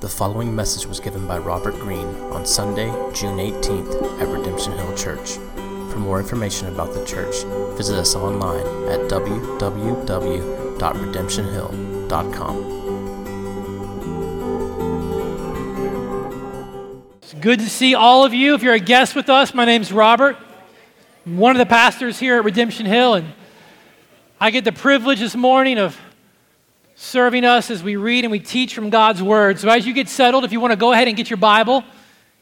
The following message was given by Robert Greene on Sunday, June 18th at Redemption Hill Church. For more information about the church, visit us online at www.redemptionhill.com. It's good to see all of you. If you're a guest with us, my name's Robert. I'm one of the pastors here at Redemption Hill, and I get the privilege this morning of serving us as we read and we teach from God's Word. So, as you get settled, if you want to go ahead and get your Bible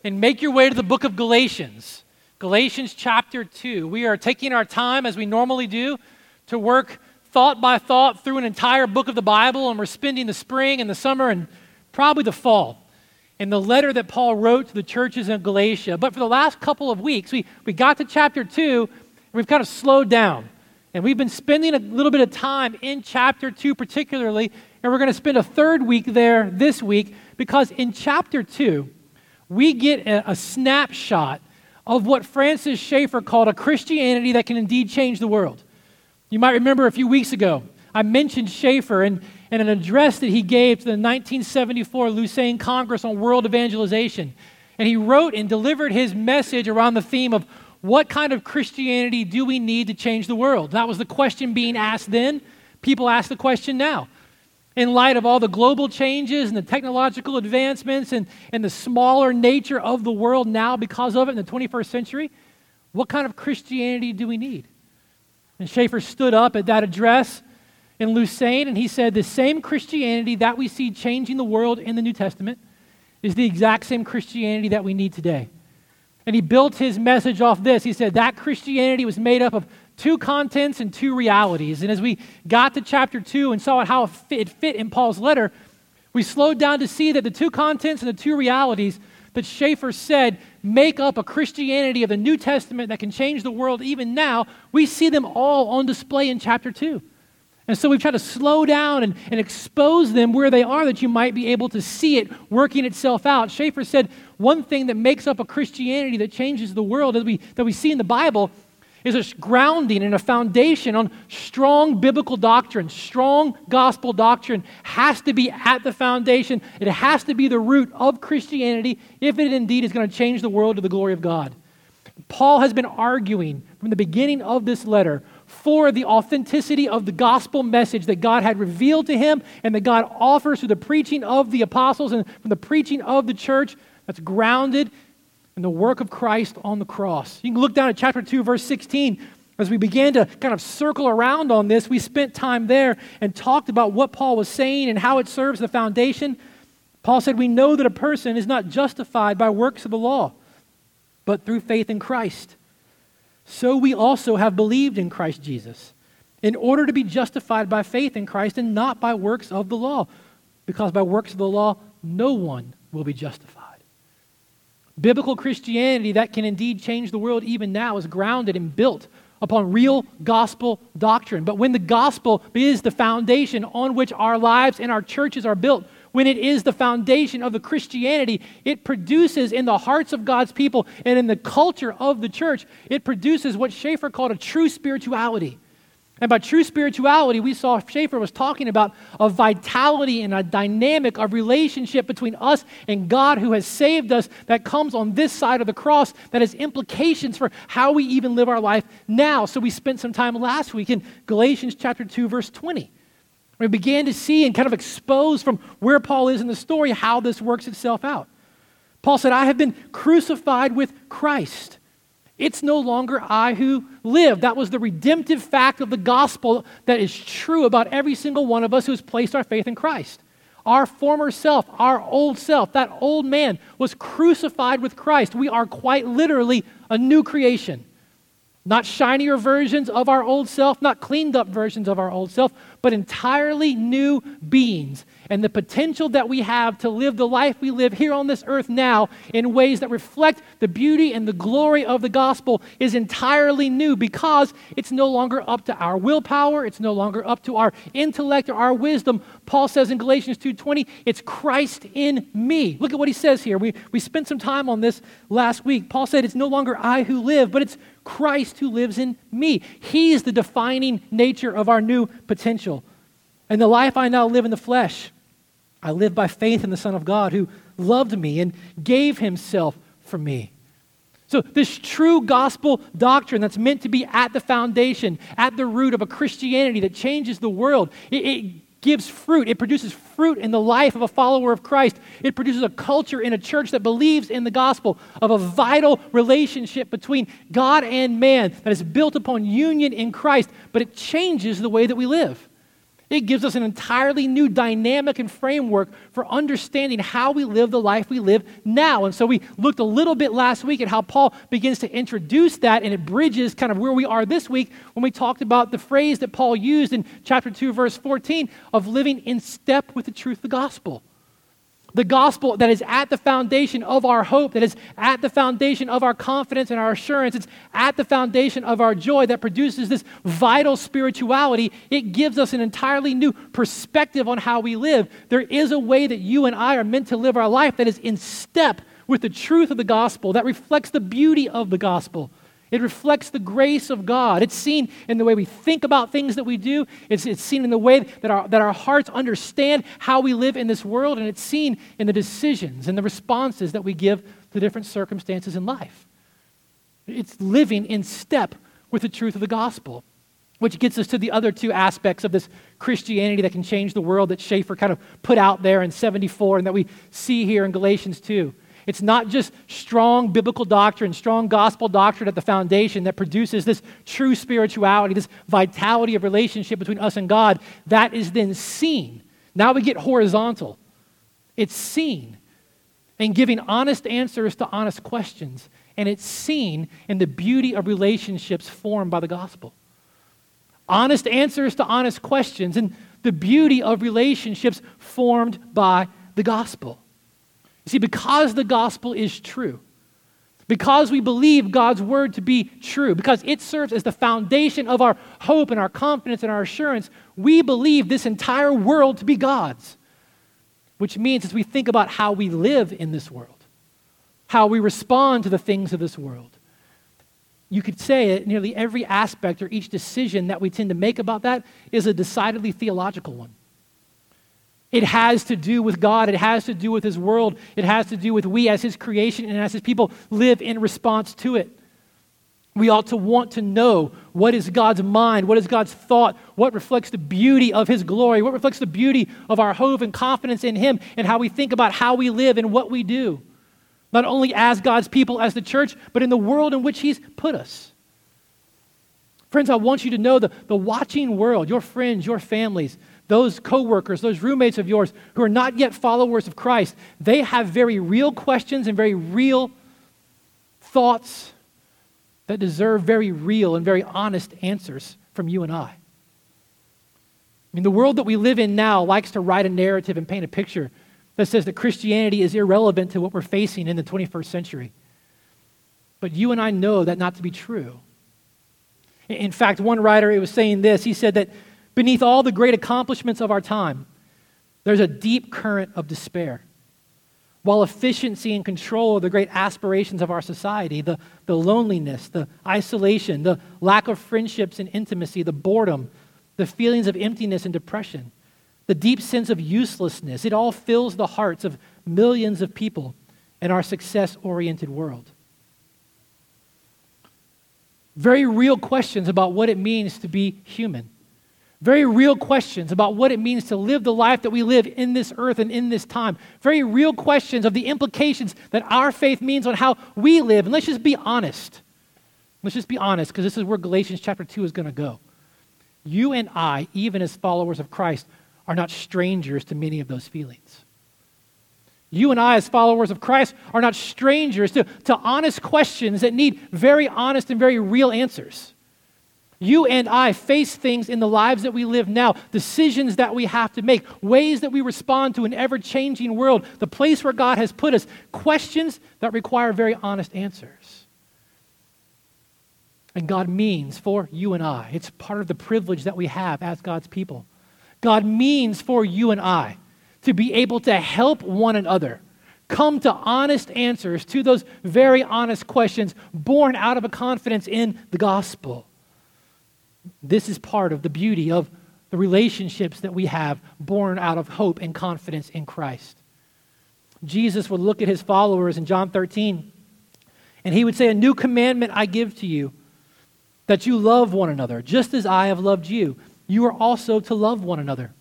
and make your way to the book of Galatians, Galatians chapter 2. We are taking our time, as we normally do, to work thought by thought through an entire book of the Bible, and we're spending the spring and the summer and probably the fall in the letter that Paul wrote to the churches in Galatia. But for the last couple of weeks, we, we got to chapter 2, and we've kind of slowed down. And we've been spending a little bit of time in chapter 2, particularly, and we're going to spend a third week there this week because in chapter 2, we get a, a snapshot of what Francis Schaeffer called a Christianity that can indeed change the world. You might remember a few weeks ago, I mentioned Schaeffer and, and an address that he gave to the 1974 Lausanne Congress on World Evangelization. And he wrote and delivered his message around the theme of what kind of Christianity do we need to change the world? That was the question being asked then. People ask the question now. In light of all the global changes and the technological advancements and, and the smaller nature of the world now because of it in the 21st century, what kind of Christianity do we need? And Schaeffer stood up at that address in Lausanne and he said, The same Christianity that we see changing the world in the New Testament is the exact same Christianity that we need today. And he built his message off this. He said that Christianity was made up of two contents and two realities. And as we got to chapter 2 and saw how it fit, it fit in Paul's letter, we slowed down to see that the two contents and the two realities that Schaeffer said make up a Christianity of the New Testament that can change the world even now, we see them all on display in chapter 2. And so we've tried to slow down and, and expose them where they are that you might be able to see it working itself out. Schaeffer said one thing that makes up a Christianity that changes the world that we, that we see in the Bible is a grounding and a foundation on strong biblical doctrine. Strong gospel doctrine has to be at the foundation. It has to be the root of Christianity if it indeed is going to change the world to the glory of God. Paul has been arguing from the beginning of this letter for the authenticity of the gospel message that God had revealed to him and that God offers through the preaching of the apostles and from the preaching of the church that's grounded in the work of Christ on the cross. You can look down at chapter 2, verse 16. As we began to kind of circle around on this, we spent time there and talked about what Paul was saying and how it serves the foundation. Paul said, We know that a person is not justified by works of the law, but through faith in Christ so we also have believed in Christ Jesus, in order to be justified by faith in Christ and not by works of the law, because by works of the law, no one will be justified. Biblical Christianity that can indeed change the world even now is grounded and built upon real gospel doctrine. But when the gospel is the foundation on which our lives and our churches are built, when it is the foundation of the Christianity, it produces in the hearts of God's people and in the culture of the church, it produces what Schaeffer called a true spirituality. And by true spirituality, we saw Schaeffer was talking about a vitality and a dynamic of relationship between us and God who has saved us that comes on this side of the cross that has implications for how we even live our life now. So we spent some time last week in Galatians chapter 2 verse 20. We began to see and kind of expose from where Paul is in the story how this works itself out. Paul said, I have been crucified with Christ. It's no longer I who live. That was the redemptive fact of the gospel that is true about every single one of us who has placed our faith in Christ. Our former self, our old self, that old man was crucified with Christ. We are quite literally a new creation. Not shinier versions of our old self, not cleaned up versions of our old self, but entirely new beings. And the potential that we have to live the life we live here on this earth now in ways that reflect the beauty and the glory of the gospel is entirely new because it's no longer up to our willpower, it's no longer up to our intellect or our wisdom. Paul says in Galatians 2:20, it's Christ in me. Look at what he says here. We, we spent some time on this last week. Paul said it's no longer I who live, but it's Christ who lives in me. He's the defining nature of our new potential. And the life I now live in the flesh, I live by faith in the Son of God who loved me and gave himself for me. So, this true gospel doctrine that's meant to be at the foundation, at the root of a Christianity that changes the world, it, it, gives fruit. It produces fruit in the life of a follower of Christ. It produces a culture in a church that believes in the gospel of a vital relationship between God and man that is built upon union in Christ, but it changes the way that we live. It gives us an entirely new dynamic and framework for understanding how we live the life we live now. And so we looked a little bit last week at how Paul begins to introduce that, and it bridges kind of where we are this week when we talked about the phrase that Paul used in chapter 2, verse 14 of living in step with the truth of the gospel. The gospel that is at the foundation of our hope, that is at the foundation of our confidence and our assurance, it's at the foundation of our joy that produces this vital spirituality. It gives us an entirely new perspective on how we live. There is a way that you and I are meant to live our life that is in step with the truth of the gospel, that reflects the beauty of the gospel. It reflects the grace of God. It's seen in the way we think about things that we do. It's, it's seen in the way that our, that our hearts understand how we live in this world. And it's seen in the decisions and the responses that we give to different circumstances in life. It's living in step with the truth of the gospel, which gets us to the other two aspects of this Christianity that can change the world that Schaeffer kind of put out there in 74 and that we see here in Galatians 2. It's not just strong biblical doctrine, strong gospel doctrine at the foundation that produces this true spirituality, this vitality of relationship between us and God. That is then seen. Now we get horizontal. It's seen in giving honest answers to honest questions. And it's seen in the beauty of relationships formed by the gospel. Honest answers to honest questions and the beauty of relationships formed by the gospel. See, because the gospel is true, because we believe God's word to be true, because it serves as the foundation of our hope and our confidence and our assurance, we believe this entire world to be God's. Which means as we think about how we live in this world, how we respond to the things of this world, you could say that nearly every aspect or each decision that we tend to make about that is a decidedly theological one. It has to do with God. It has to do with His world. It has to do with we as His creation and as His people live in response to it. We ought to want to know what is God's mind, what is God's thought, what reflects the beauty of His glory, what reflects the beauty of our hope and confidence in Him, and how we think about how we live and what we do. Not only as God's people, as the church, but in the world in which He's put us. Friends, I want you to know the, the watching world, your friends, your families, those coworkers, those roommates of yours who are not yet followers of Christ, they have very real questions and very real thoughts that deserve very real and very honest answers from you and I. I mean, the world that we live in now likes to write a narrative and paint a picture that says that Christianity is irrelevant to what we're facing in the 21st century. But you and I know that not to be true. In fact, one writer was saying this. He said that Beneath all the great accomplishments of our time, there's a deep current of despair. While efficiency and control are the great aspirations of our society, the, the loneliness, the isolation, the lack of friendships and intimacy, the boredom, the feelings of emptiness and depression, the deep sense of uselessness, it all fills the hearts of millions of people in our success oriented world. Very real questions about what it means to be human very real questions about what it means to live the life that we live in this earth and in this time. Very real questions of the implications that our faith means on how we live. And let's just be honest. Let's just be honest, because this is where Galatians chapter 2 is going to go. You and I, even as followers of Christ, are not strangers to many of those feelings. You and I, as followers of Christ, are not strangers to, to honest questions that need very honest and very real answers. You and I face things in the lives that we live now, decisions that we have to make, ways that we respond to an ever changing world, the place where God has put us, questions that require very honest answers. And God means for you and I, it's part of the privilege that we have as God's people. God means for you and I to be able to help one another come to honest answers to those very honest questions born out of a confidence in the gospel. This is part of the beauty of the relationships that we have born out of hope and confidence in Christ. Jesus would look at his followers in John 13 and he would say, A new commandment I give to you, that you love one another, just as I have loved you. You are also to love one another.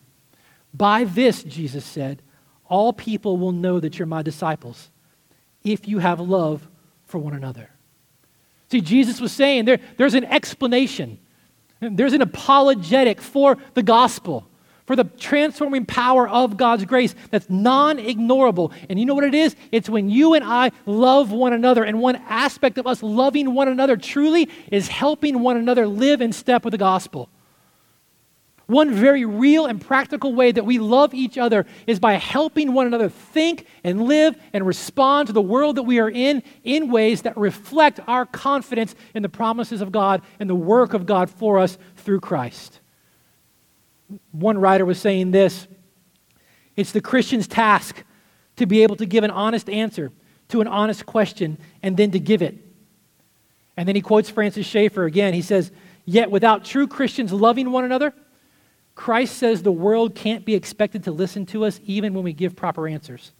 By this, Jesus said, all people will know that you're my disciples if you have love for one another. See, Jesus was saying there, there's an explanation, there's an apologetic for the gospel for the transforming power of God's grace that's non ignorable. And you know what it is? It's when you and I love one another. And one aspect of us loving one another truly is helping one another live in step with the gospel. One very real and practical way that we love each other is by helping one another think and live and respond to the world that we are in in ways that reflect our confidence in the promises of God and the work of God for us through Christ. One writer was saying this it's the Christian's task to be able to give an honest answer to an honest question and then to give it. And then he quotes Francis Schaeffer again. He says, Yet without true Christians loving one another, Christ says the world can't be expected to listen to us even when we give proper answers.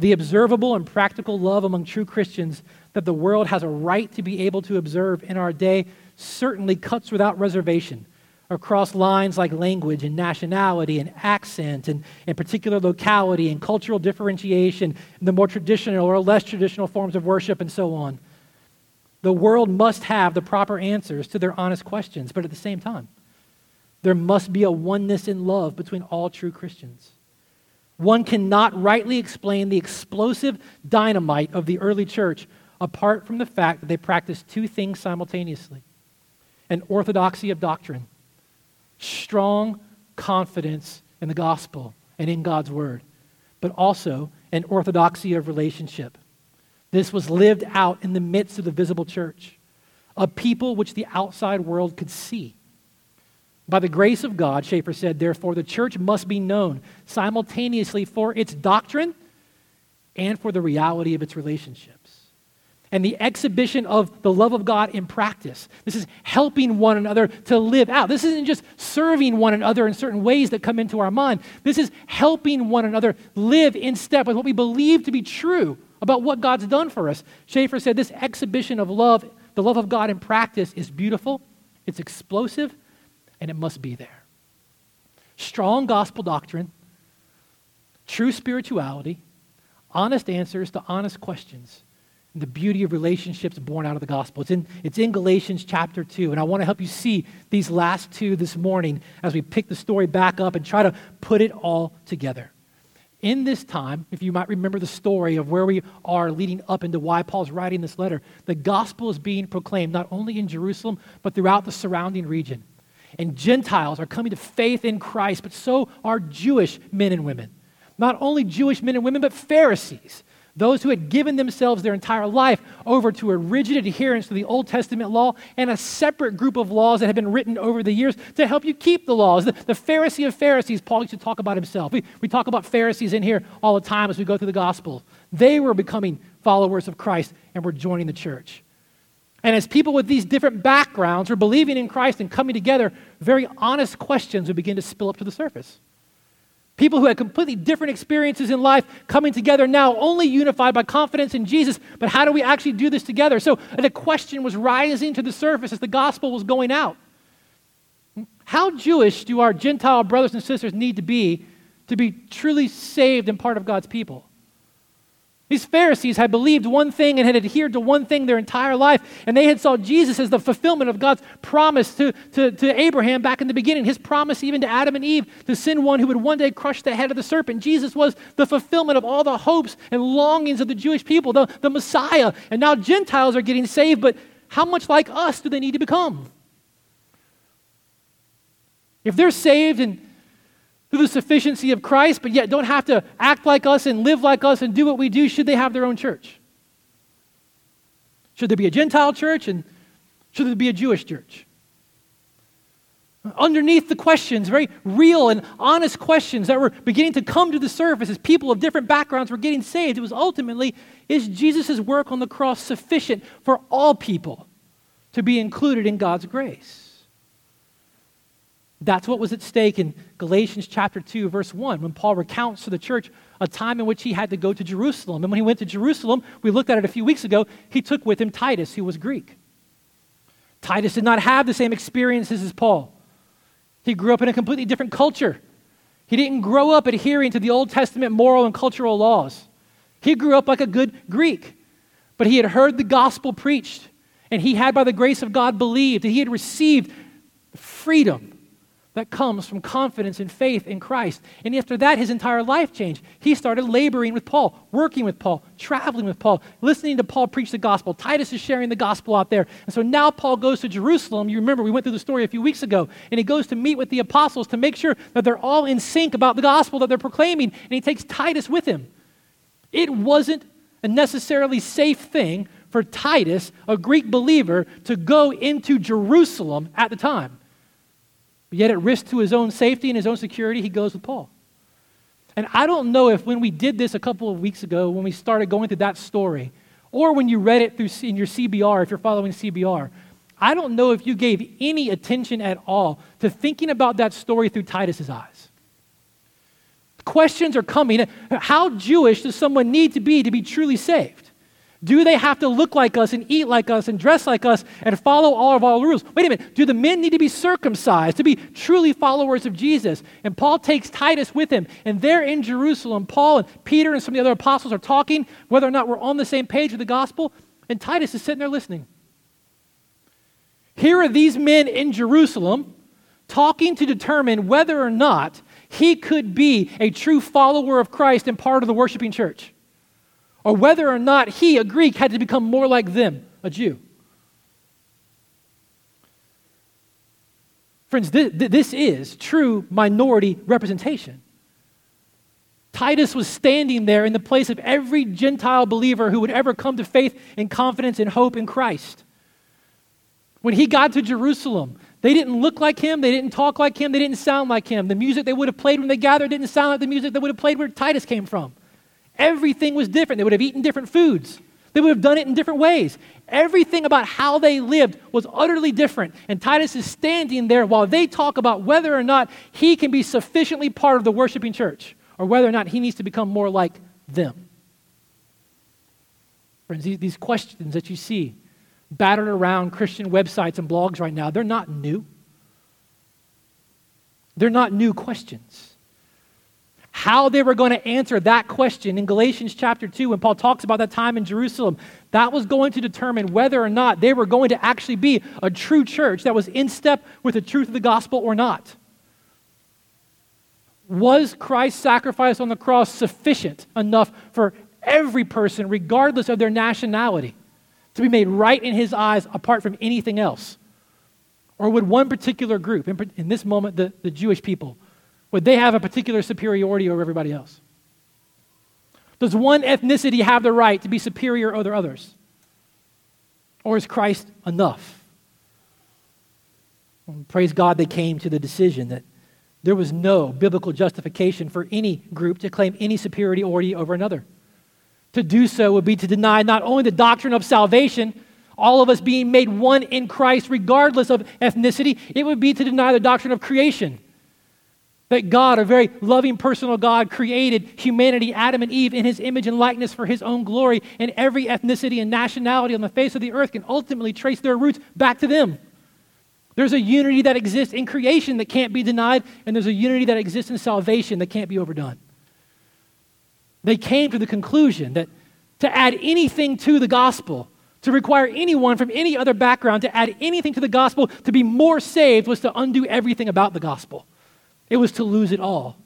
The observable and practical love among true Christians that the world has a right to be able to observe in our day certainly cuts without reservation across lines like language and nationality and accent and, and particular locality and cultural differentiation, and the more traditional or less traditional forms of worship and so on. The world must have the proper answers to their honest questions, but at the same time, there must be a oneness in love between all true Christians. One cannot rightly explain the explosive dynamite of the early church apart from the fact that they practiced two things simultaneously an orthodoxy of doctrine strong confidence in the gospel and in God's word, but also an orthodoxy of relationship. This was lived out in the midst of the visible church, a people which the outside world could see. By the grace of God, Schaeffer said, therefore, the church must be known simultaneously for its doctrine and for the reality of its relationships and the exhibition of the love of God in practice. This is helping one another to live out. This isn't just serving one another in certain ways that come into our mind. This is helping one another live in step with what we believe to be true about what God's done for us. Schaeffer said this exhibition of love, the love of God in practice, is beautiful, it's explosive, and it must be there. Strong gospel doctrine, true spirituality, honest answers to honest questions and the beauty of relationships born out of the gospel. It's in, it's in Galatians chapter 2. And I want to help you see these last two this morning as we pick the story back up and try to put it all together. In this time, if you might remember the story of where we are leading up into why Paul's writing this letter, the gospel is being proclaimed not only in Jerusalem, but throughout the surrounding region. And Gentiles are coming to faith in Christ, but so are Jewish men and women. Not only Jewish men and women, but Pharisees those who had given themselves their entire life over to a rigid adherence to the Old Testament law and a separate group of laws that had been written over the years to help you keep the laws. The, the Pharisee of Pharisees, Paul used to talk about himself. We, we talk about Pharisees in here all the time as we go through the gospel. They were becoming followers of Christ and were joining the church. And as people with these different backgrounds were believing in Christ and coming together, very honest questions would begin to spill up to the surface. People who had completely different experiences in life coming together now, only unified by confidence in Jesus. But how do we actually do this together? So the question was rising to the surface as the gospel was going out. How Jewish do our Gentile brothers and sisters need to be to be truly saved and part of God's people? These Pharisees had believed one thing and had adhered to one thing their entire life, and they had saw Jesus as the fulfillment of God's promise to, to, to Abraham back in the beginning, his promise even to Adam and Eve to send one who would one day crush the head of the serpent. Jesus was the fulfillment of all the hopes and longings of the Jewish people, the, the Messiah. And now Gentiles are getting saved, but how much like us do they need to become? If they're saved and through the sufficiency of Christ, but yet don't have to act like us and live like us and do what we do, should they have their own church? Should there be a Gentile church and should there be a Jewish church? Underneath the questions, very real and honest questions that were beginning to come to the surface as people of different backgrounds were getting saved, it was ultimately is Jesus' work on the cross sufficient for all people to be included in God's grace? That's what was at stake in Galatians chapter 2, verse 1, when Paul recounts to the church a time in which he had to go to Jerusalem. And when he went to Jerusalem, we looked at it a few weeks ago, he took with him Titus, who was Greek. Titus did not have the same experiences as Paul. He grew up in a completely different culture. He didn't grow up adhering to the Old Testament moral and cultural laws. He grew up like a good Greek, but he had heard the gospel preached, and he had, by the grace of God, believed, that he had received freedom that comes from confidence and faith in Christ. And after that, his entire life changed. He started laboring with Paul, working with Paul, traveling with Paul, listening to Paul preach the gospel. Titus is sharing the gospel out there. And so now Paul goes to Jerusalem. You remember, we went through the story a few weeks ago. And he goes to meet with the apostles to make sure that they're all in sync about the gospel that they're proclaiming. And he takes Titus with him. It wasn't a necessarily safe thing for Titus, a Greek believer, to go into Jerusalem at the time. But yet, at risk to his own safety and his own security, he goes with Paul. And I don't know if when we did this a couple of weeks ago, when we started going through that story, or when you read it through in your CBR, if you're following CBR, I don't know if you gave any attention at all to thinking about that story through Titus's eyes. Questions are coming. How Jewish does someone need to be to be truly saved? Do they have to look like us and eat like us and dress like us and follow all of our rules? Wait a minute. Do the men need to be circumcised to be truly followers of Jesus? And Paul takes Titus with him. And there in Jerusalem, Paul and Peter and some of the other apostles are talking whether or not we're on the same page with the gospel. And Titus is sitting there listening. Here are these men in Jerusalem talking to determine whether or not he could be a true follower of Christ and part of the worshiping church or whether or not he, a Greek, had to become more like them, a Jew. Friends, this, this is true minority representation. Titus was standing there in the place of every Gentile believer who would ever come to faith and confidence and hope in Christ. When he got to Jerusalem, they didn't look like him, they didn't talk like him, they didn't sound like him. The music they would have played when they gathered didn't sound like the music they would have played where Titus came from. Everything was different. They would have eaten different foods. They would have done it in different ways. Everything about how they lived was utterly different. And Titus is standing there while they talk about whether or not he can be sufficiently part of the worshiping church or whether or not he needs to become more like them. Friends, these questions that you see battered around Christian websites and blogs right now, they're not new. They're not new questions how they were going to answer that question in Galatians chapter 2 when Paul talks about that time in Jerusalem. That was going to determine whether or not they were going to actually be a true church that was in step with the truth of the gospel or not. Was Christ's sacrifice on the cross sufficient enough for every person, regardless of their nationality, to be made right in his eyes apart from anything else? Or would one particular group, in, this moment, the, the Jewish people, would they have a particular superiority over everybody else? Does one ethnicity have the right to be superior over others? Or is Christ enough? Well, praise God, they came to the decision that there was no biblical justification for any group to claim any superiority over another. To do so would be to deny not only the doctrine of salvation, all of us being made one in Christ, regardless of ethnicity, it would be to deny the doctrine of creation that God, a very loving, personal God, created humanity, Adam and Eve, in his image and likeness for his own glory, and every ethnicity and nationality on the face of the earth can ultimately trace their roots back to them. There's a unity that exists in creation that can't be denied, and there's a unity that exists in salvation that can't be overdone. They came to the conclusion that to add anything to the gospel, to require anyone from any other background to add anything to the gospel to be more saved was to undo everything about the gospel. It was to lose it all.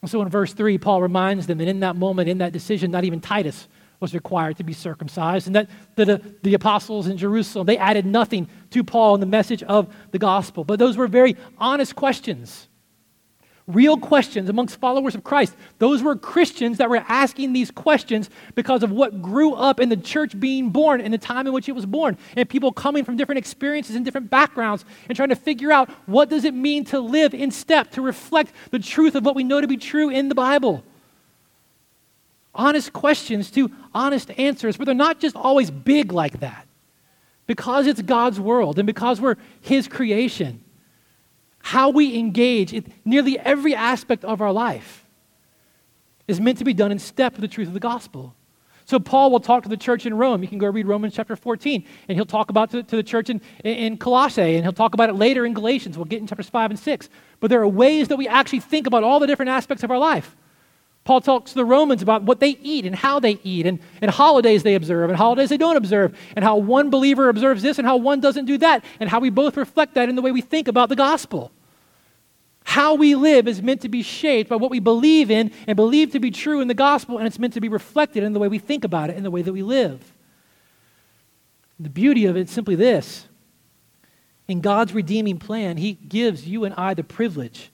And so in verse 3, Paul reminds them that in that moment, in that decision, not even Titus was required to be circumcised, and that the, the apostles in Jerusalem, they added nothing to Paul in the message of the gospel. But those were very honest questions real questions amongst followers of Christ. Those were Christians that were asking these questions because of what grew up in the church being born in the time in which it was born, and people coming from different experiences and different backgrounds and trying to figure out what does it mean to live in step to reflect the truth of what we know to be true in the Bible. Honest questions to honest answers, but they're not just always big like that. Because it's God's world and because we're His creation how we engage in nearly every aspect of our life is meant to be done in step with the truth of the gospel. So Paul will talk to the church in Rome. You can go read Romans chapter 14, and he'll talk about to, to the church in, in Colossae, and he'll talk about it later in Galatians. We'll get in chapters 5 and 6. But there are ways that we actually think about all the different aspects of our life. Paul talks to the Romans about what they eat and how they eat, and, and holidays they observe, and holidays they don't observe, and how one believer observes this and how one doesn't do that, and how we both reflect that in the way we think about the gospel. How we live is meant to be shaped by what we believe in and believe to be true in the gospel, and it's meant to be reflected in the way we think about it, in the way that we live. The beauty of it is simply this in God's redeeming plan, He gives you and I the privilege,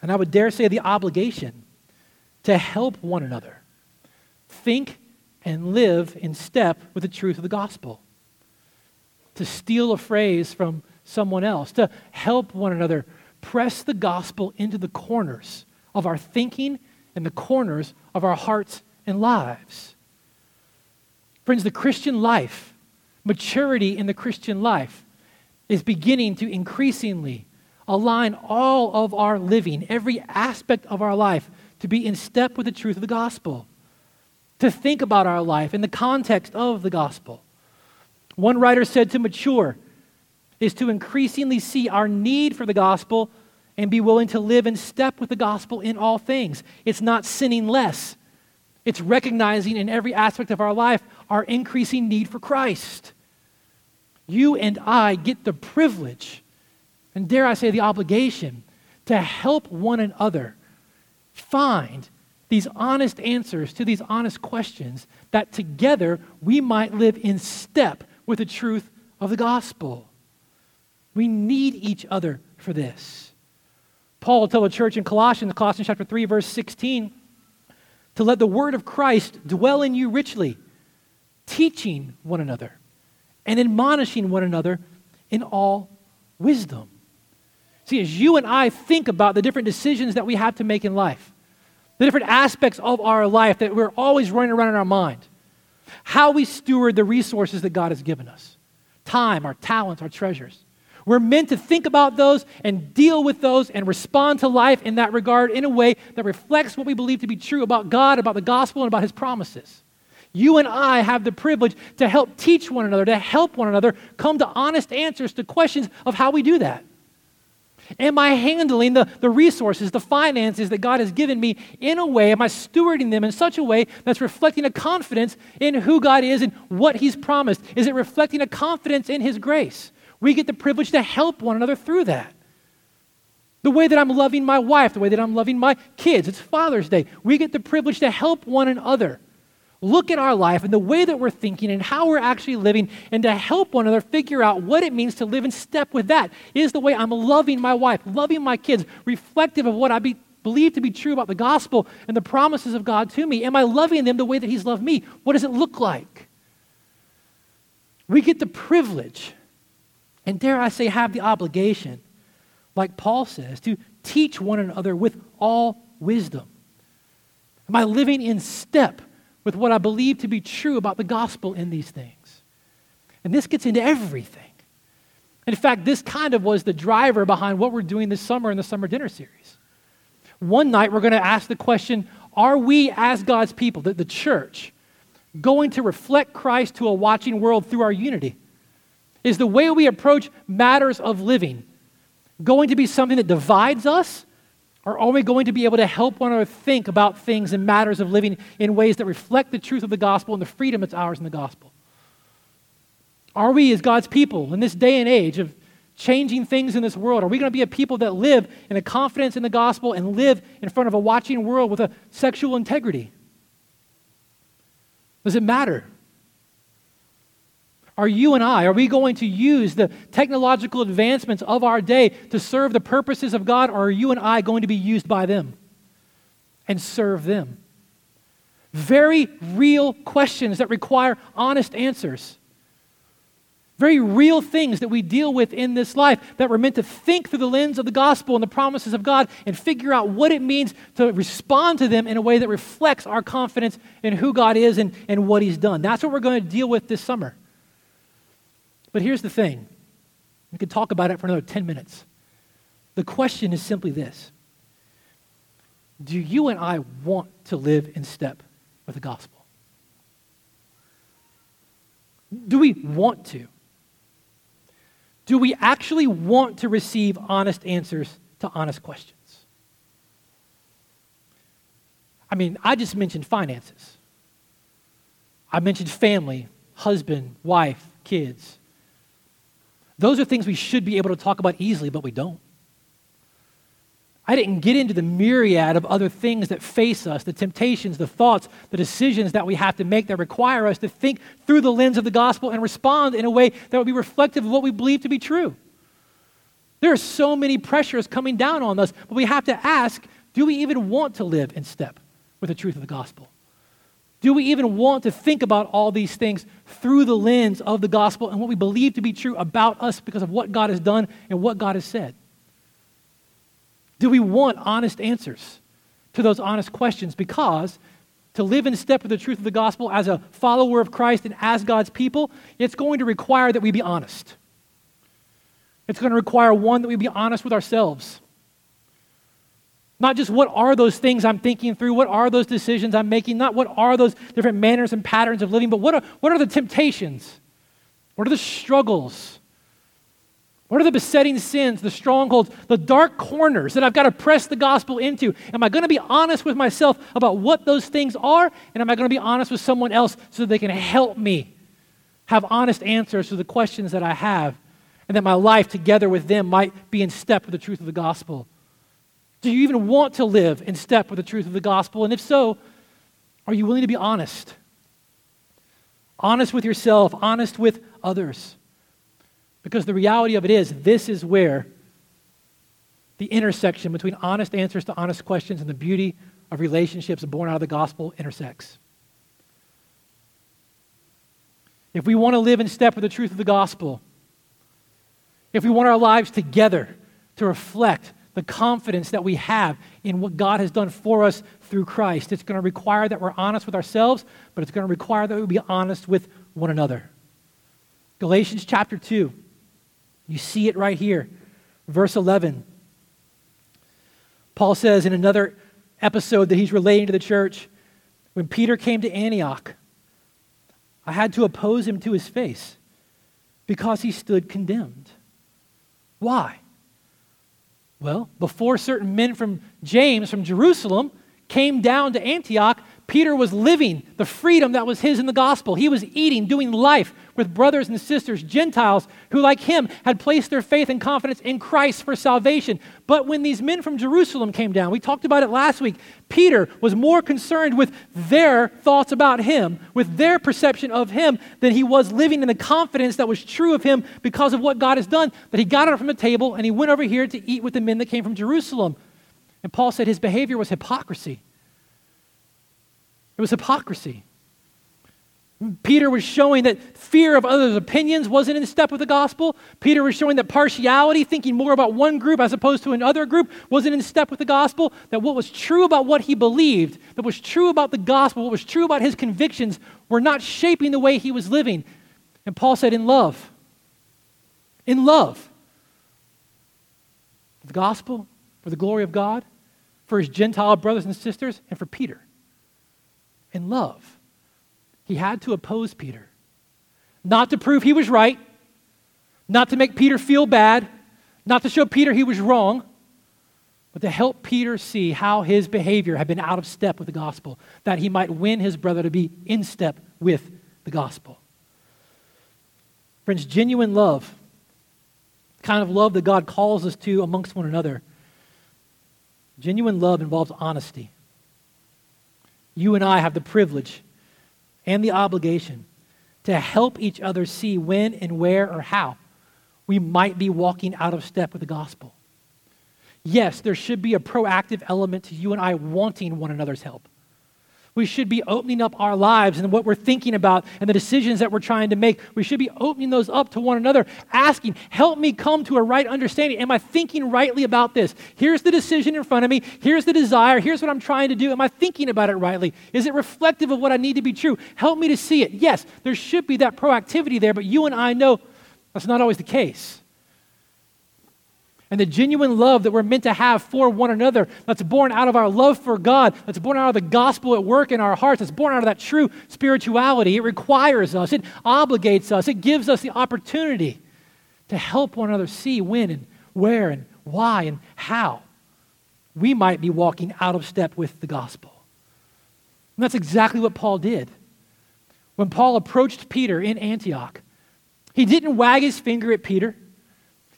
and I would dare say the obligation, to help one another think and live in step with the truth of the gospel. To steal a phrase from someone else, to help one another press the gospel into the corners of our thinking and the corners of our hearts and lives. Friends, the Christian life, maturity in the Christian life, is beginning to increasingly align all of our living, every aspect of our life, to be in step with the truth of the gospel, to think about our life in the context of the gospel. One writer said to mature is to increasingly see our need for the gospel and be willing to live in step with the gospel in all things. It's not sinning less, it's recognizing in every aspect of our life our increasing need for Christ. You and I get the privilege, and dare I say the obligation, to help one another find these honest answers to these honest questions that together we might live in step with the truth of the gospel. We need each other for this. Paul will tell the church in Colossians, Colossians chapter 3, verse 16, to let the word of Christ dwell in you richly, teaching one another and admonishing one another in all wisdom. See, as you and I think about the different decisions that we have to make in life, the different aspects of our life that we're always running around in our mind, how we steward the resources that God has given us time, our talents, our treasures. We're meant to think about those and deal with those and respond to life in that regard in a way that reflects what we believe to be true about God, about the gospel, and about His promises. You and I have the privilege to help teach one another, to help one another come to honest answers to questions of how we do that. Am I handling the, the resources, the finances that God has given me in a way? Am I stewarding them in such a way that's reflecting a confidence in who God is and what He's promised? Is it reflecting a confidence in His grace? We get the privilege to help one another through that. The way that I'm loving my wife, the way that I'm loving my kids, it's Father's Day. We get the privilege to help one another look at our life and the way that we're thinking and how we're actually living and to help one another figure out what it means to live in step with that. Is the way I'm loving my wife, loving my kids, reflective of what I be, believe to be true about the gospel and the promises of God to me? Am I loving them the way that He's loved me? What does it look like? We get the privilege and dare I say, have the obligation, like Paul says, to teach one another with all wisdom. Am I living in step with what I believe to be true about the gospel in these things? And this gets into everything. In fact, this kind of was the driver behind what we're doing this summer in the summer dinner series. One night, we're going to ask the question Are we, as God's people, the, the church, going to reflect Christ to a watching world through our unity? Is the way we approach matters of living going to be something that divides us? Or are we going to be able to help one another think about things and matters of living in ways that reflect the truth of the gospel and the freedom that's ours in the gospel? Are we, as God's people, in this day and age of changing things in this world, are we going to be a people that live in a confidence in the gospel and live in front of a watching world with a sexual integrity? Does it matter? Are you and I, are we going to use the technological advancements of our day to serve the purposes of God, or are you and I going to be used by them and serve them? Very real questions that require honest answers. Very real things that we deal with in this life that we're meant to think through the lens of the gospel and the promises of God and figure out what it means to respond to them in a way that reflects our confidence in who God is and, and what He's done. That's what we're going to deal with this summer. But here's the thing we could talk about it for another 10 minutes. The question is simply this Do you and I want to live in step with the gospel? Do we want to? Do we actually want to receive honest answers to honest questions? I mean, I just mentioned finances. I mentioned family, husband, wife, kids. Those are things we should be able to talk about easily, but we don't. I didn't get into the myriad of other things that face us, the temptations, the thoughts, the decisions that we have to make that require us to think through the lens of the gospel and respond in a way that would be reflective of what we believe to be true. There are so many pressures coming down on us, but we have to ask do we even want to live in step with the truth of the gospel? Do we even want to think about all these things through the lens of the gospel and what we believe to be true about us because of what God has done and what God has said? Do we want honest answers to those honest questions? Because to live in step with the truth of the gospel as a follower of Christ and as God's people, it's going to require that we be honest. It's going to require, one, that we be honest with ourselves. Not just what are those things I'm thinking through, what are those decisions I'm making, not what are those different manners and patterns of living, but what are, what are the temptations? What are the struggles? What are the besetting sins, the strongholds, the dark corners that I've got to press the gospel into? Am I going to be honest with myself about what those things are? And am I going to be honest with someone else so they can help me have honest answers to the questions that I have? And that my life together with them might be in step with the truth of the gospel. Do you even want to live in step with the truth of the gospel? And if so, are you willing to be honest? Honest with yourself, honest with others. Because the reality of it is, this is where the intersection between honest answers to honest questions and the beauty of relationships born out of the gospel intersects. If we want to live in step with the truth of the gospel, if we want our lives together to reflect the confidence that we have in what God has done for us through Christ, it's going to require that we're honest with ourselves, but it's going to require that we be honest with one another. Galatians chapter 2 you see it right here. Verse 11. Paul says in another episode that he's relating to the church when Peter came to Antioch, I had to oppose him to his face because he stood condemned. Why? Well, before certain men from James from Jerusalem came down to Antioch, Peter was living the freedom that was his in the gospel. He was eating, doing life with brothers and sisters, Gentiles, who, like him, had placed their faith and confidence in Christ for salvation. But when these men from Jerusalem came down, we talked about it last week, Peter was more concerned with their thoughts about him, with their perception of him, than he was living in the confidence that was true of him because of what God has done. That he got up from the table and he went over here to eat with the men that came from Jerusalem. And Paul said his behavior was hypocrisy. It was hypocrisy. Peter was showing that fear of others' opinions wasn't in step with the gospel. Peter was showing that partiality, thinking more about one group as opposed to another group, wasn't in step with the gospel. That what was true about what he believed, that was true about the gospel, what was true about his convictions, were not shaping the way he was living. And Paul said, in love. In love. For the gospel, for the glory of God, for his Gentile brothers and sisters, and for Peter in love. He had to oppose Peter. Not to prove he was right, not to make Peter feel bad, not to show Peter he was wrong, but to help Peter see how his behavior had been out of step with the gospel, that he might win his brother to be in step with the gospel. Friends, genuine love, kind of love that God calls us to amongst one another, genuine love involves honesty you and I have the privilege and the obligation to help each other see when and where or how we might be walking out of step with the gospel. Yes, there should be a proactive element to you and I wanting one another's help. We should be opening up our lives and what we're thinking about and the decisions that we're trying to make. We should be opening those up to one another, asking, Help me come to a right understanding. Am I thinking rightly about this? Here's the decision in front of me. Here's the desire. Here's what I'm trying to do. Am I thinking about it rightly? Is it reflective of what I need to be true? Help me to see it. Yes, there should be that proactivity there, but you and I know that's not always the case. And the genuine love that we're meant to have for one another, that's born out of our love for God, that's born out of the gospel at work in our hearts, that's born out of that true spirituality. It requires us, it obligates us, it gives us the opportunity to help one another see when and where and why and how we might be walking out of step with the gospel. And that's exactly what Paul did. When Paul approached Peter in Antioch, he didn't wag his finger at Peter.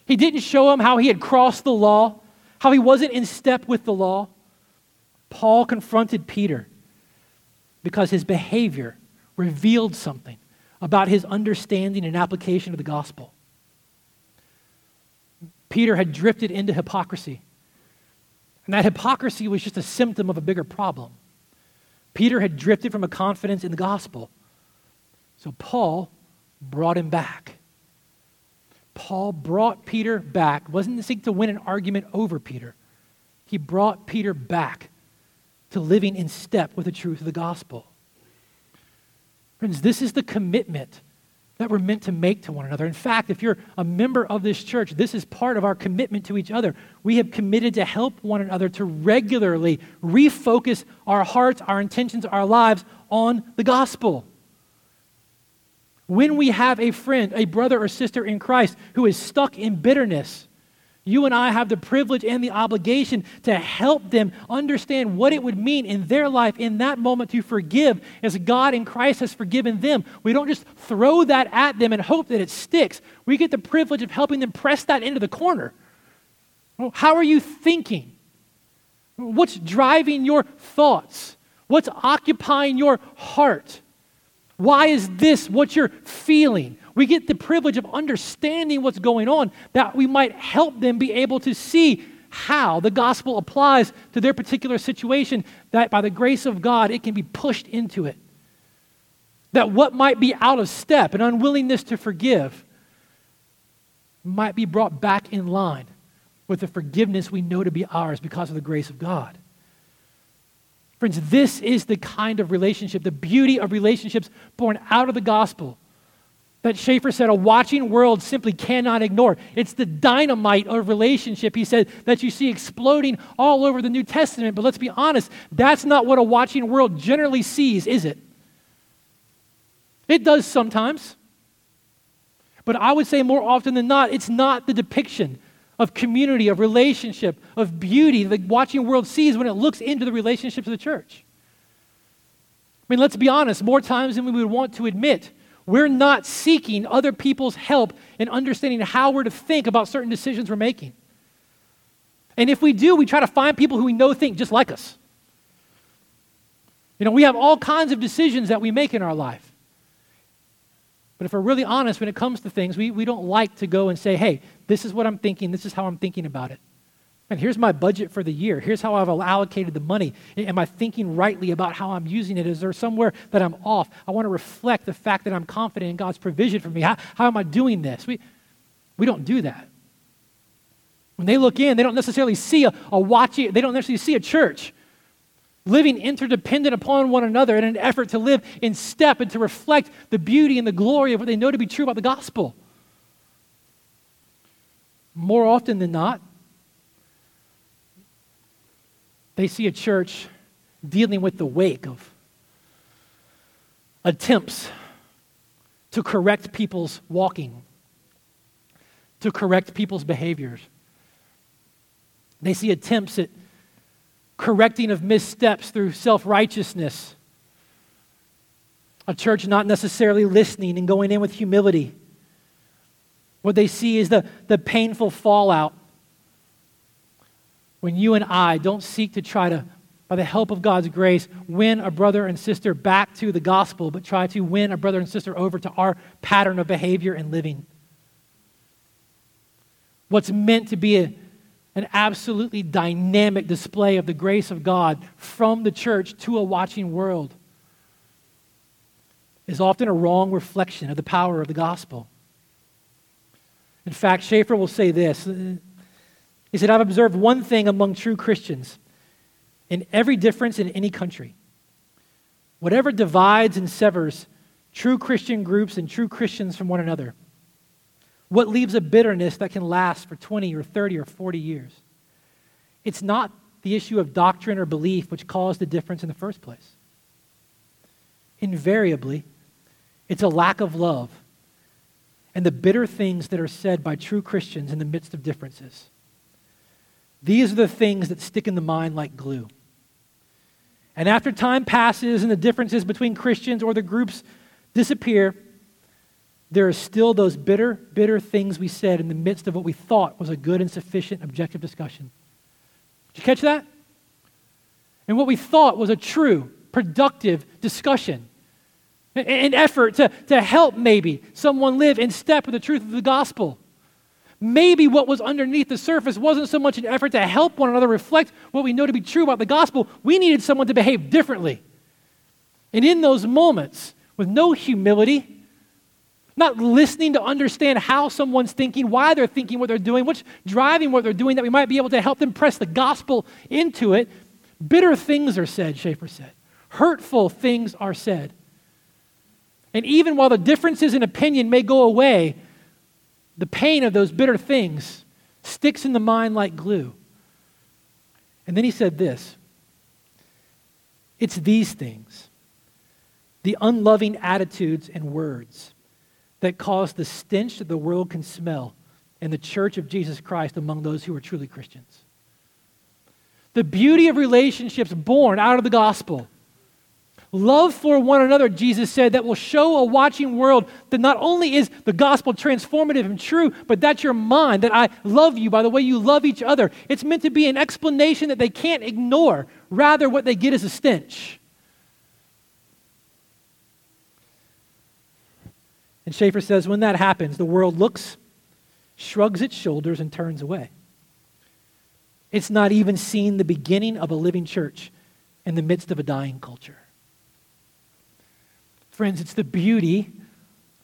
He didn't show him how he had crossed the law, how he wasn't in step with the law. Paul confronted Peter because his behavior revealed something about his understanding and application of the gospel. Peter had drifted into hypocrisy. And that hypocrisy was just a symptom of a bigger problem. Peter had drifted from a confidence in the gospel. So Paul brought him back. Paul brought Peter back, wasn't seeking to win an argument over Peter. He brought Peter back to living in step with the truth of the gospel. Friends, this is the commitment that we're meant to make to one another. In fact, if you're a member of this church, this is part of our commitment to each other. We have committed to help one another to regularly refocus our hearts, our intentions, our lives on the gospel. When we have a friend, a brother or sister in Christ who is stuck in bitterness, you and I have the privilege and the obligation to help them understand what it would mean in their life in that moment to forgive as God in Christ has forgiven them. We don't just throw that at them and hope that it sticks. We get the privilege of helping them press that into the corner. Well, how are you thinking? What's driving your thoughts? What's occupying your heart? Why is this what you're feeling? We get the privilege of understanding what's going on that we might help them be able to see how the gospel applies to their particular situation, that by the grace of God, it can be pushed into it. That what might be out of step, an unwillingness to forgive, might be brought back in line with the forgiveness we know to be ours because of the grace of God. Friends, this is the kind of relationship, the beauty of relationships born out of the gospel that Schaeffer said a watching world simply cannot ignore. It's the dynamite of relationship, he said, that you see exploding all over the New Testament. But let's be honest, that's not what a watching world generally sees, is it? It does sometimes. But I would say more often than not, it's not the depiction of community, of relationship, of beauty the watching world sees when it looks into the relationships of the church. I mean, let's be honest, more times than we would want to admit, we're not seeking other people's help in understanding how we're to think about certain decisions we're making. And if we do, we try to find people who we know think just like us. You know, we have all kinds of decisions that we make in our life. But if we're really honest when it comes to things, we, we don't like to go and say, hey, this is what I'm thinking, this is how I'm thinking about it. And here's my budget for the year. Here's how I've allocated the money. Am I thinking rightly about how I'm using it? Is there somewhere that I'm off? I want to reflect the fact that I'm confident in God's provision for me. How, how am I doing this? We, we don't do that. When they look in, they don't necessarily see a, a watching, they don't necessarily see a church living interdependent upon one another in an effort to live in step and to reflect the beauty and the glory of what they know to be true about the gospel. More often than not, they see a church dealing with the wake of attempts to correct people's walking, to correct people's behaviors. They see attempts at correcting of missteps through self righteousness. A church not necessarily listening and going in with humility. What they see is the, the painful fallout when you and I don't seek to try to, by the help of God's grace, win a brother and sister back to the gospel, but try to win a brother and sister over to our pattern of behavior and living. What's meant to be a, an absolutely dynamic display of the grace of God from the church to a watching world is often a wrong reflection of the power of the gospel. In fact, Schaeffer will say this he said, I've observed one thing among true Christians in every difference in any country. Whatever divides and severs true Christian groups and true Christians from one another, What leaves a bitterness that can last for 20 or 30 or 40 years? It's not the issue of doctrine or belief which caused the difference in the first place. Invariably, it's a lack of love and the bitter things that are said by true Christians in the midst of differences. These are the things that stick in the mind like glue. And after time passes and the differences between Christians or the groups disappear, there are still those bitter, bitter things we said in the midst of what we thought was a good and sufficient objective discussion. Did you catch that? And what we thought was a true, productive discussion. An effort to, to help maybe someone live in step with the truth of the gospel. Maybe what was underneath the surface wasn't so much an effort to help one another reflect what we know to be true about the gospel. We needed someone to behave differently. And in those moments, with no humility, not listening to understand how someone's thinking, why they're thinking what they're doing, what's driving what they're doing, that we might be able to help them press the gospel into it, bitter things are said, Schaeffer said. Hurtful things are said. And even while the differences in opinion may go away, the pain of those bitter things sticks in the mind like glue. And then he said this it's these things, the unloving attitudes and words, that cause the stench that the world can smell in the church of Jesus Christ among those who are truly Christians. The beauty of relationships born out of the gospel Love for one another, Jesus said, that will show a watching world that not only is the gospel transformative and true, but that's your mind, that I love you by the way you love each other. It's meant to be an explanation that they can't ignore. Rather, what they get is a stench. And Schaeffer says, when that happens, the world looks, shrugs its shoulders, and turns away. It's not even seen the beginning of a living church in the midst of a dying culture. Friends, it's the beauty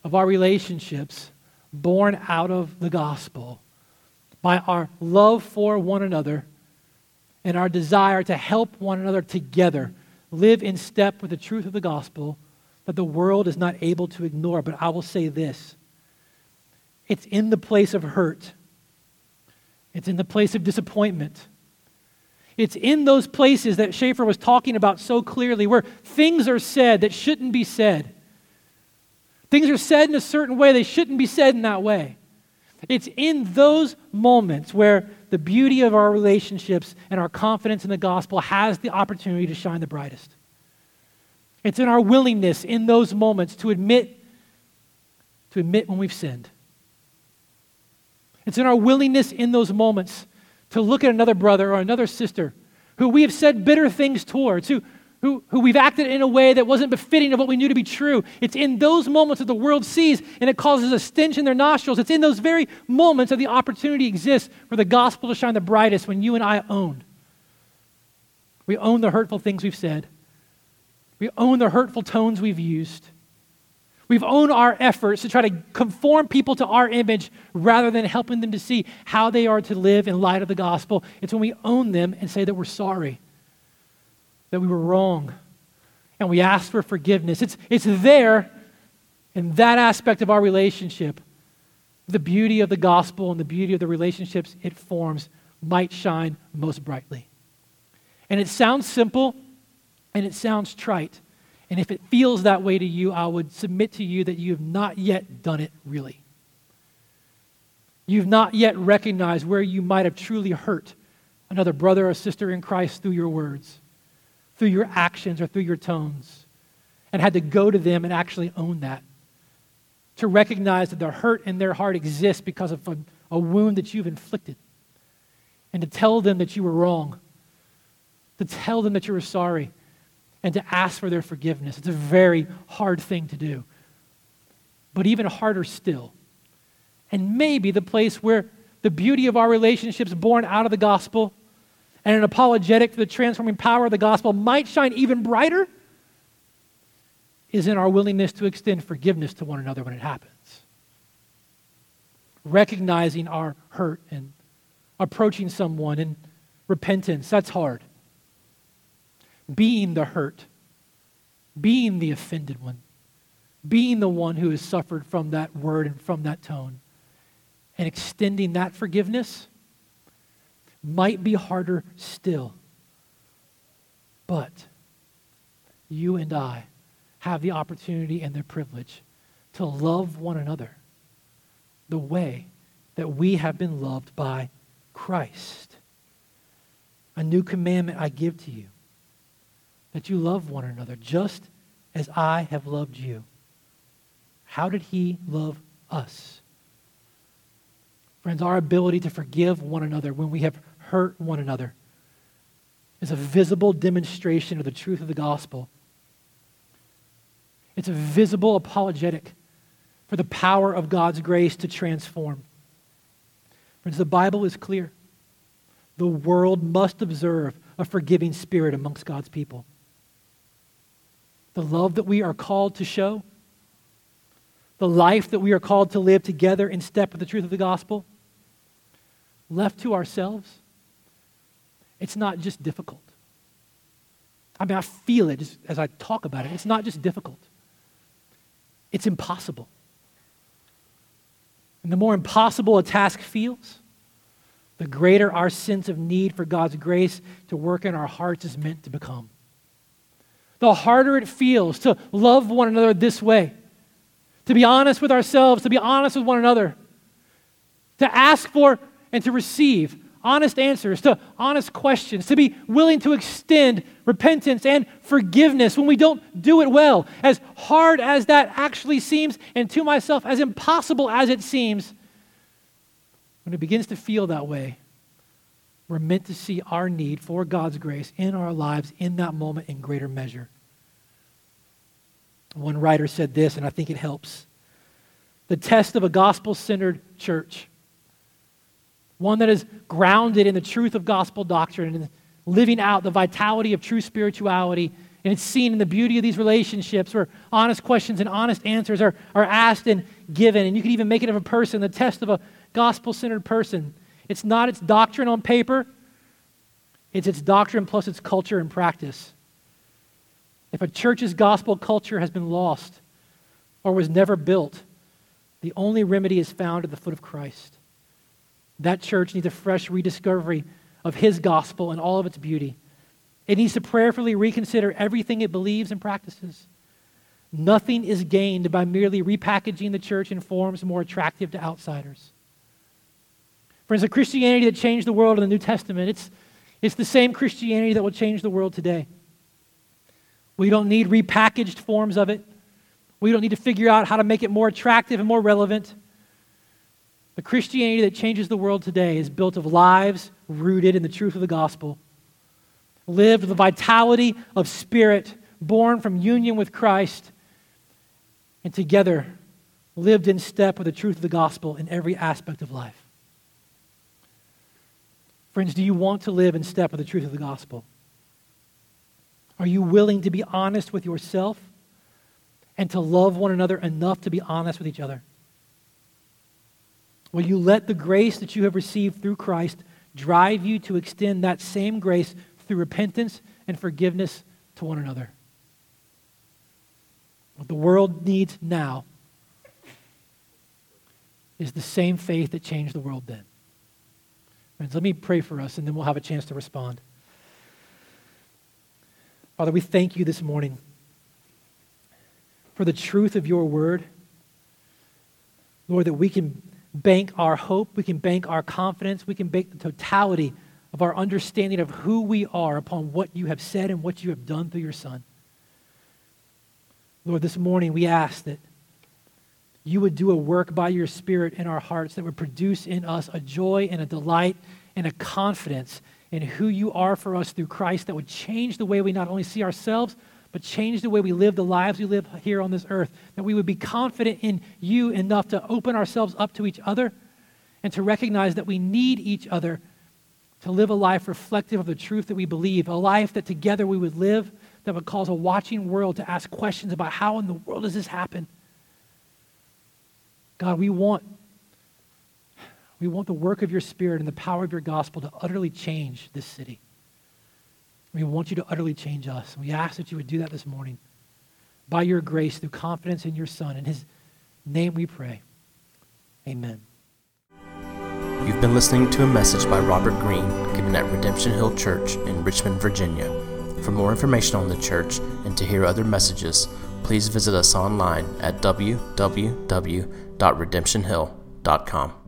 of our relationships born out of the gospel by our love for one another and our desire to help one another together live in step with the truth of the gospel that the world is not able to ignore. But I will say this. It's in the place of hurt, it's in the place of disappointment, it's in those places that Schaeffer was talking about so clearly, where things are said that shouldn't be said. Things are said in a certain way, they shouldn't be said in that way. It's in those moments where the beauty of our relationships and our confidence in the gospel has the opportunity to shine the brightest. It's in our willingness in those moments to admit to admit when we've sinned. It's in our willingness in those moments to look at another brother or another sister who we have said bitter things towards, who, who, who we've acted in a way that wasn't befitting of what we knew to be true. It's in those moments that the world sees and it causes a stench in their nostrils. It's in those very moments that the opportunity exists for the gospel to shine the brightest when you and I own. We own the hurtful things we've said, we own the hurtful tones we've used. We've owned our efforts to try to conform people to our image rather than helping them to see how they are to live in light of the gospel. It's when we own them and say that we're sorry, that we were wrong, and we ask for forgiveness. It's, it's there in that aspect of our relationship. The beauty of the gospel and the beauty of the relationships it forms might shine most brightly. And it sounds simple and it sounds trite. And if it feels that way to you, I would submit to you that you have not yet done it really. You've not yet recognized where you might have truly hurt another brother or sister in Christ through your words, through your actions, or through your tones, and had to go to them and actually own that. To recognize that the hurt in their heart exists because of a, a wound that you've inflicted, and to tell them that you were wrong, to tell them that you were sorry and to ask for their forgiveness. It's a very hard thing to do. But even harder still, and maybe the place where the beauty of our relationships born out of the gospel and an apologetic for the transforming power of the gospel might shine even brighter is in our willingness to extend forgiveness to one another when it happens. Recognizing our hurt and approaching someone in repentance, that's hard being the hurt, being the offended one, being the one who has suffered from that word and from that tone. and extending that forgiveness might be harder still. But you and I have the opportunity and the privilege to love one another the way that we have been loved by Christ. A new commandment I give to you that you love one another just as I have loved you. How did he love us? Friends, our ability to forgive one another when we have hurt one another is a visible demonstration of the truth of the gospel. It's a visible apologetic for the power of God's grace to transform. Friends, the Bible is clear. The world must observe a forgiving spirit amongst God's people. The love that we are called to show, the life that we are called to live together in step with the truth of the gospel, left to ourselves, it's not just difficult. I mean, I feel it as I talk about it. It's not just difficult, it's impossible. And the more impossible a task feels, the greater our sense of need for God's grace to work in our hearts is meant to become. The harder it feels to love one another this way, to be honest with ourselves, to be honest with one another, to ask for and to receive honest answers to honest questions, to be willing to extend repentance and forgiveness when we don't do it well. As hard as that actually seems, and to myself, as impossible as it seems, when it begins to feel that way, we're meant to see our need for God's grace in our lives in that moment in greater measure. One writer said this, and I think it helps. The test of a gospel centered church one that is grounded in the truth of gospel doctrine and living out the vitality of true spirituality. And it's seen in the beauty of these relationships where honest questions and honest answers are, are asked and given. And you can even make it of a person, the test of a gospel centered person. It's not its doctrine on paper, it's its doctrine plus its culture and practice. If a church's gospel culture has been lost or was never built, the only remedy is found at the foot of Christ. That church needs a fresh rediscovery of his gospel and all of its beauty. It needs to prayerfully reconsider everything it believes and practices. Nothing is gained by merely repackaging the church in forms more attractive to outsiders. Friends, the Christianity that changed the world in the New Testament, it's, it's the same Christianity that will change the world today. We don't need repackaged forms of it. We don't need to figure out how to make it more attractive and more relevant. The Christianity that changes the world today is built of lives rooted in the truth of the gospel, lived with the vitality of spirit, born from union with Christ, and together lived in step with the truth of the gospel in every aspect of life. Friends, do you want to live in step with the truth of the gospel? Are you willing to be honest with yourself and to love one another enough to be honest with each other? Will you let the grace that you have received through Christ drive you to extend that same grace through repentance and forgiveness to one another? What the world needs now is the same faith that changed the world then. Friends, let me pray for us and then we'll have a chance to respond. Father, we thank you this morning for the truth of your word. Lord, that we can bank our hope, we can bank our confidence, we can bank the totality of our understanding of who we are upon what you have said and what you have done through your Son. Lord, this morning we ask that you would do a work by your Spirit in our hearts that would produce in us a joy and a delight and a confidence in who you are for us through Christ that would change the way we not only see ourselves, but change the way we live the lives we live here on this earth. That we would be confident in you enough to open ourselves up to each other and to recognize that we need each other to live a life reflective of the truth that we believe, a life that together we would live that would cause a watching world to ask questions about how in the world does this happen? God, we want we want the work of your spirit and the power of your gospel to utterly change this city. We want you to utterly change us. We ask that you would do that this morning by your grace through confidence in your Son. In his name we pray. Amen. You've been listening to a message by Robert Greene given at Redemption Hill Church in Richmond, Virginia. For more information on the church and to hear other messages, please visit us online at www.redemptionhill.com.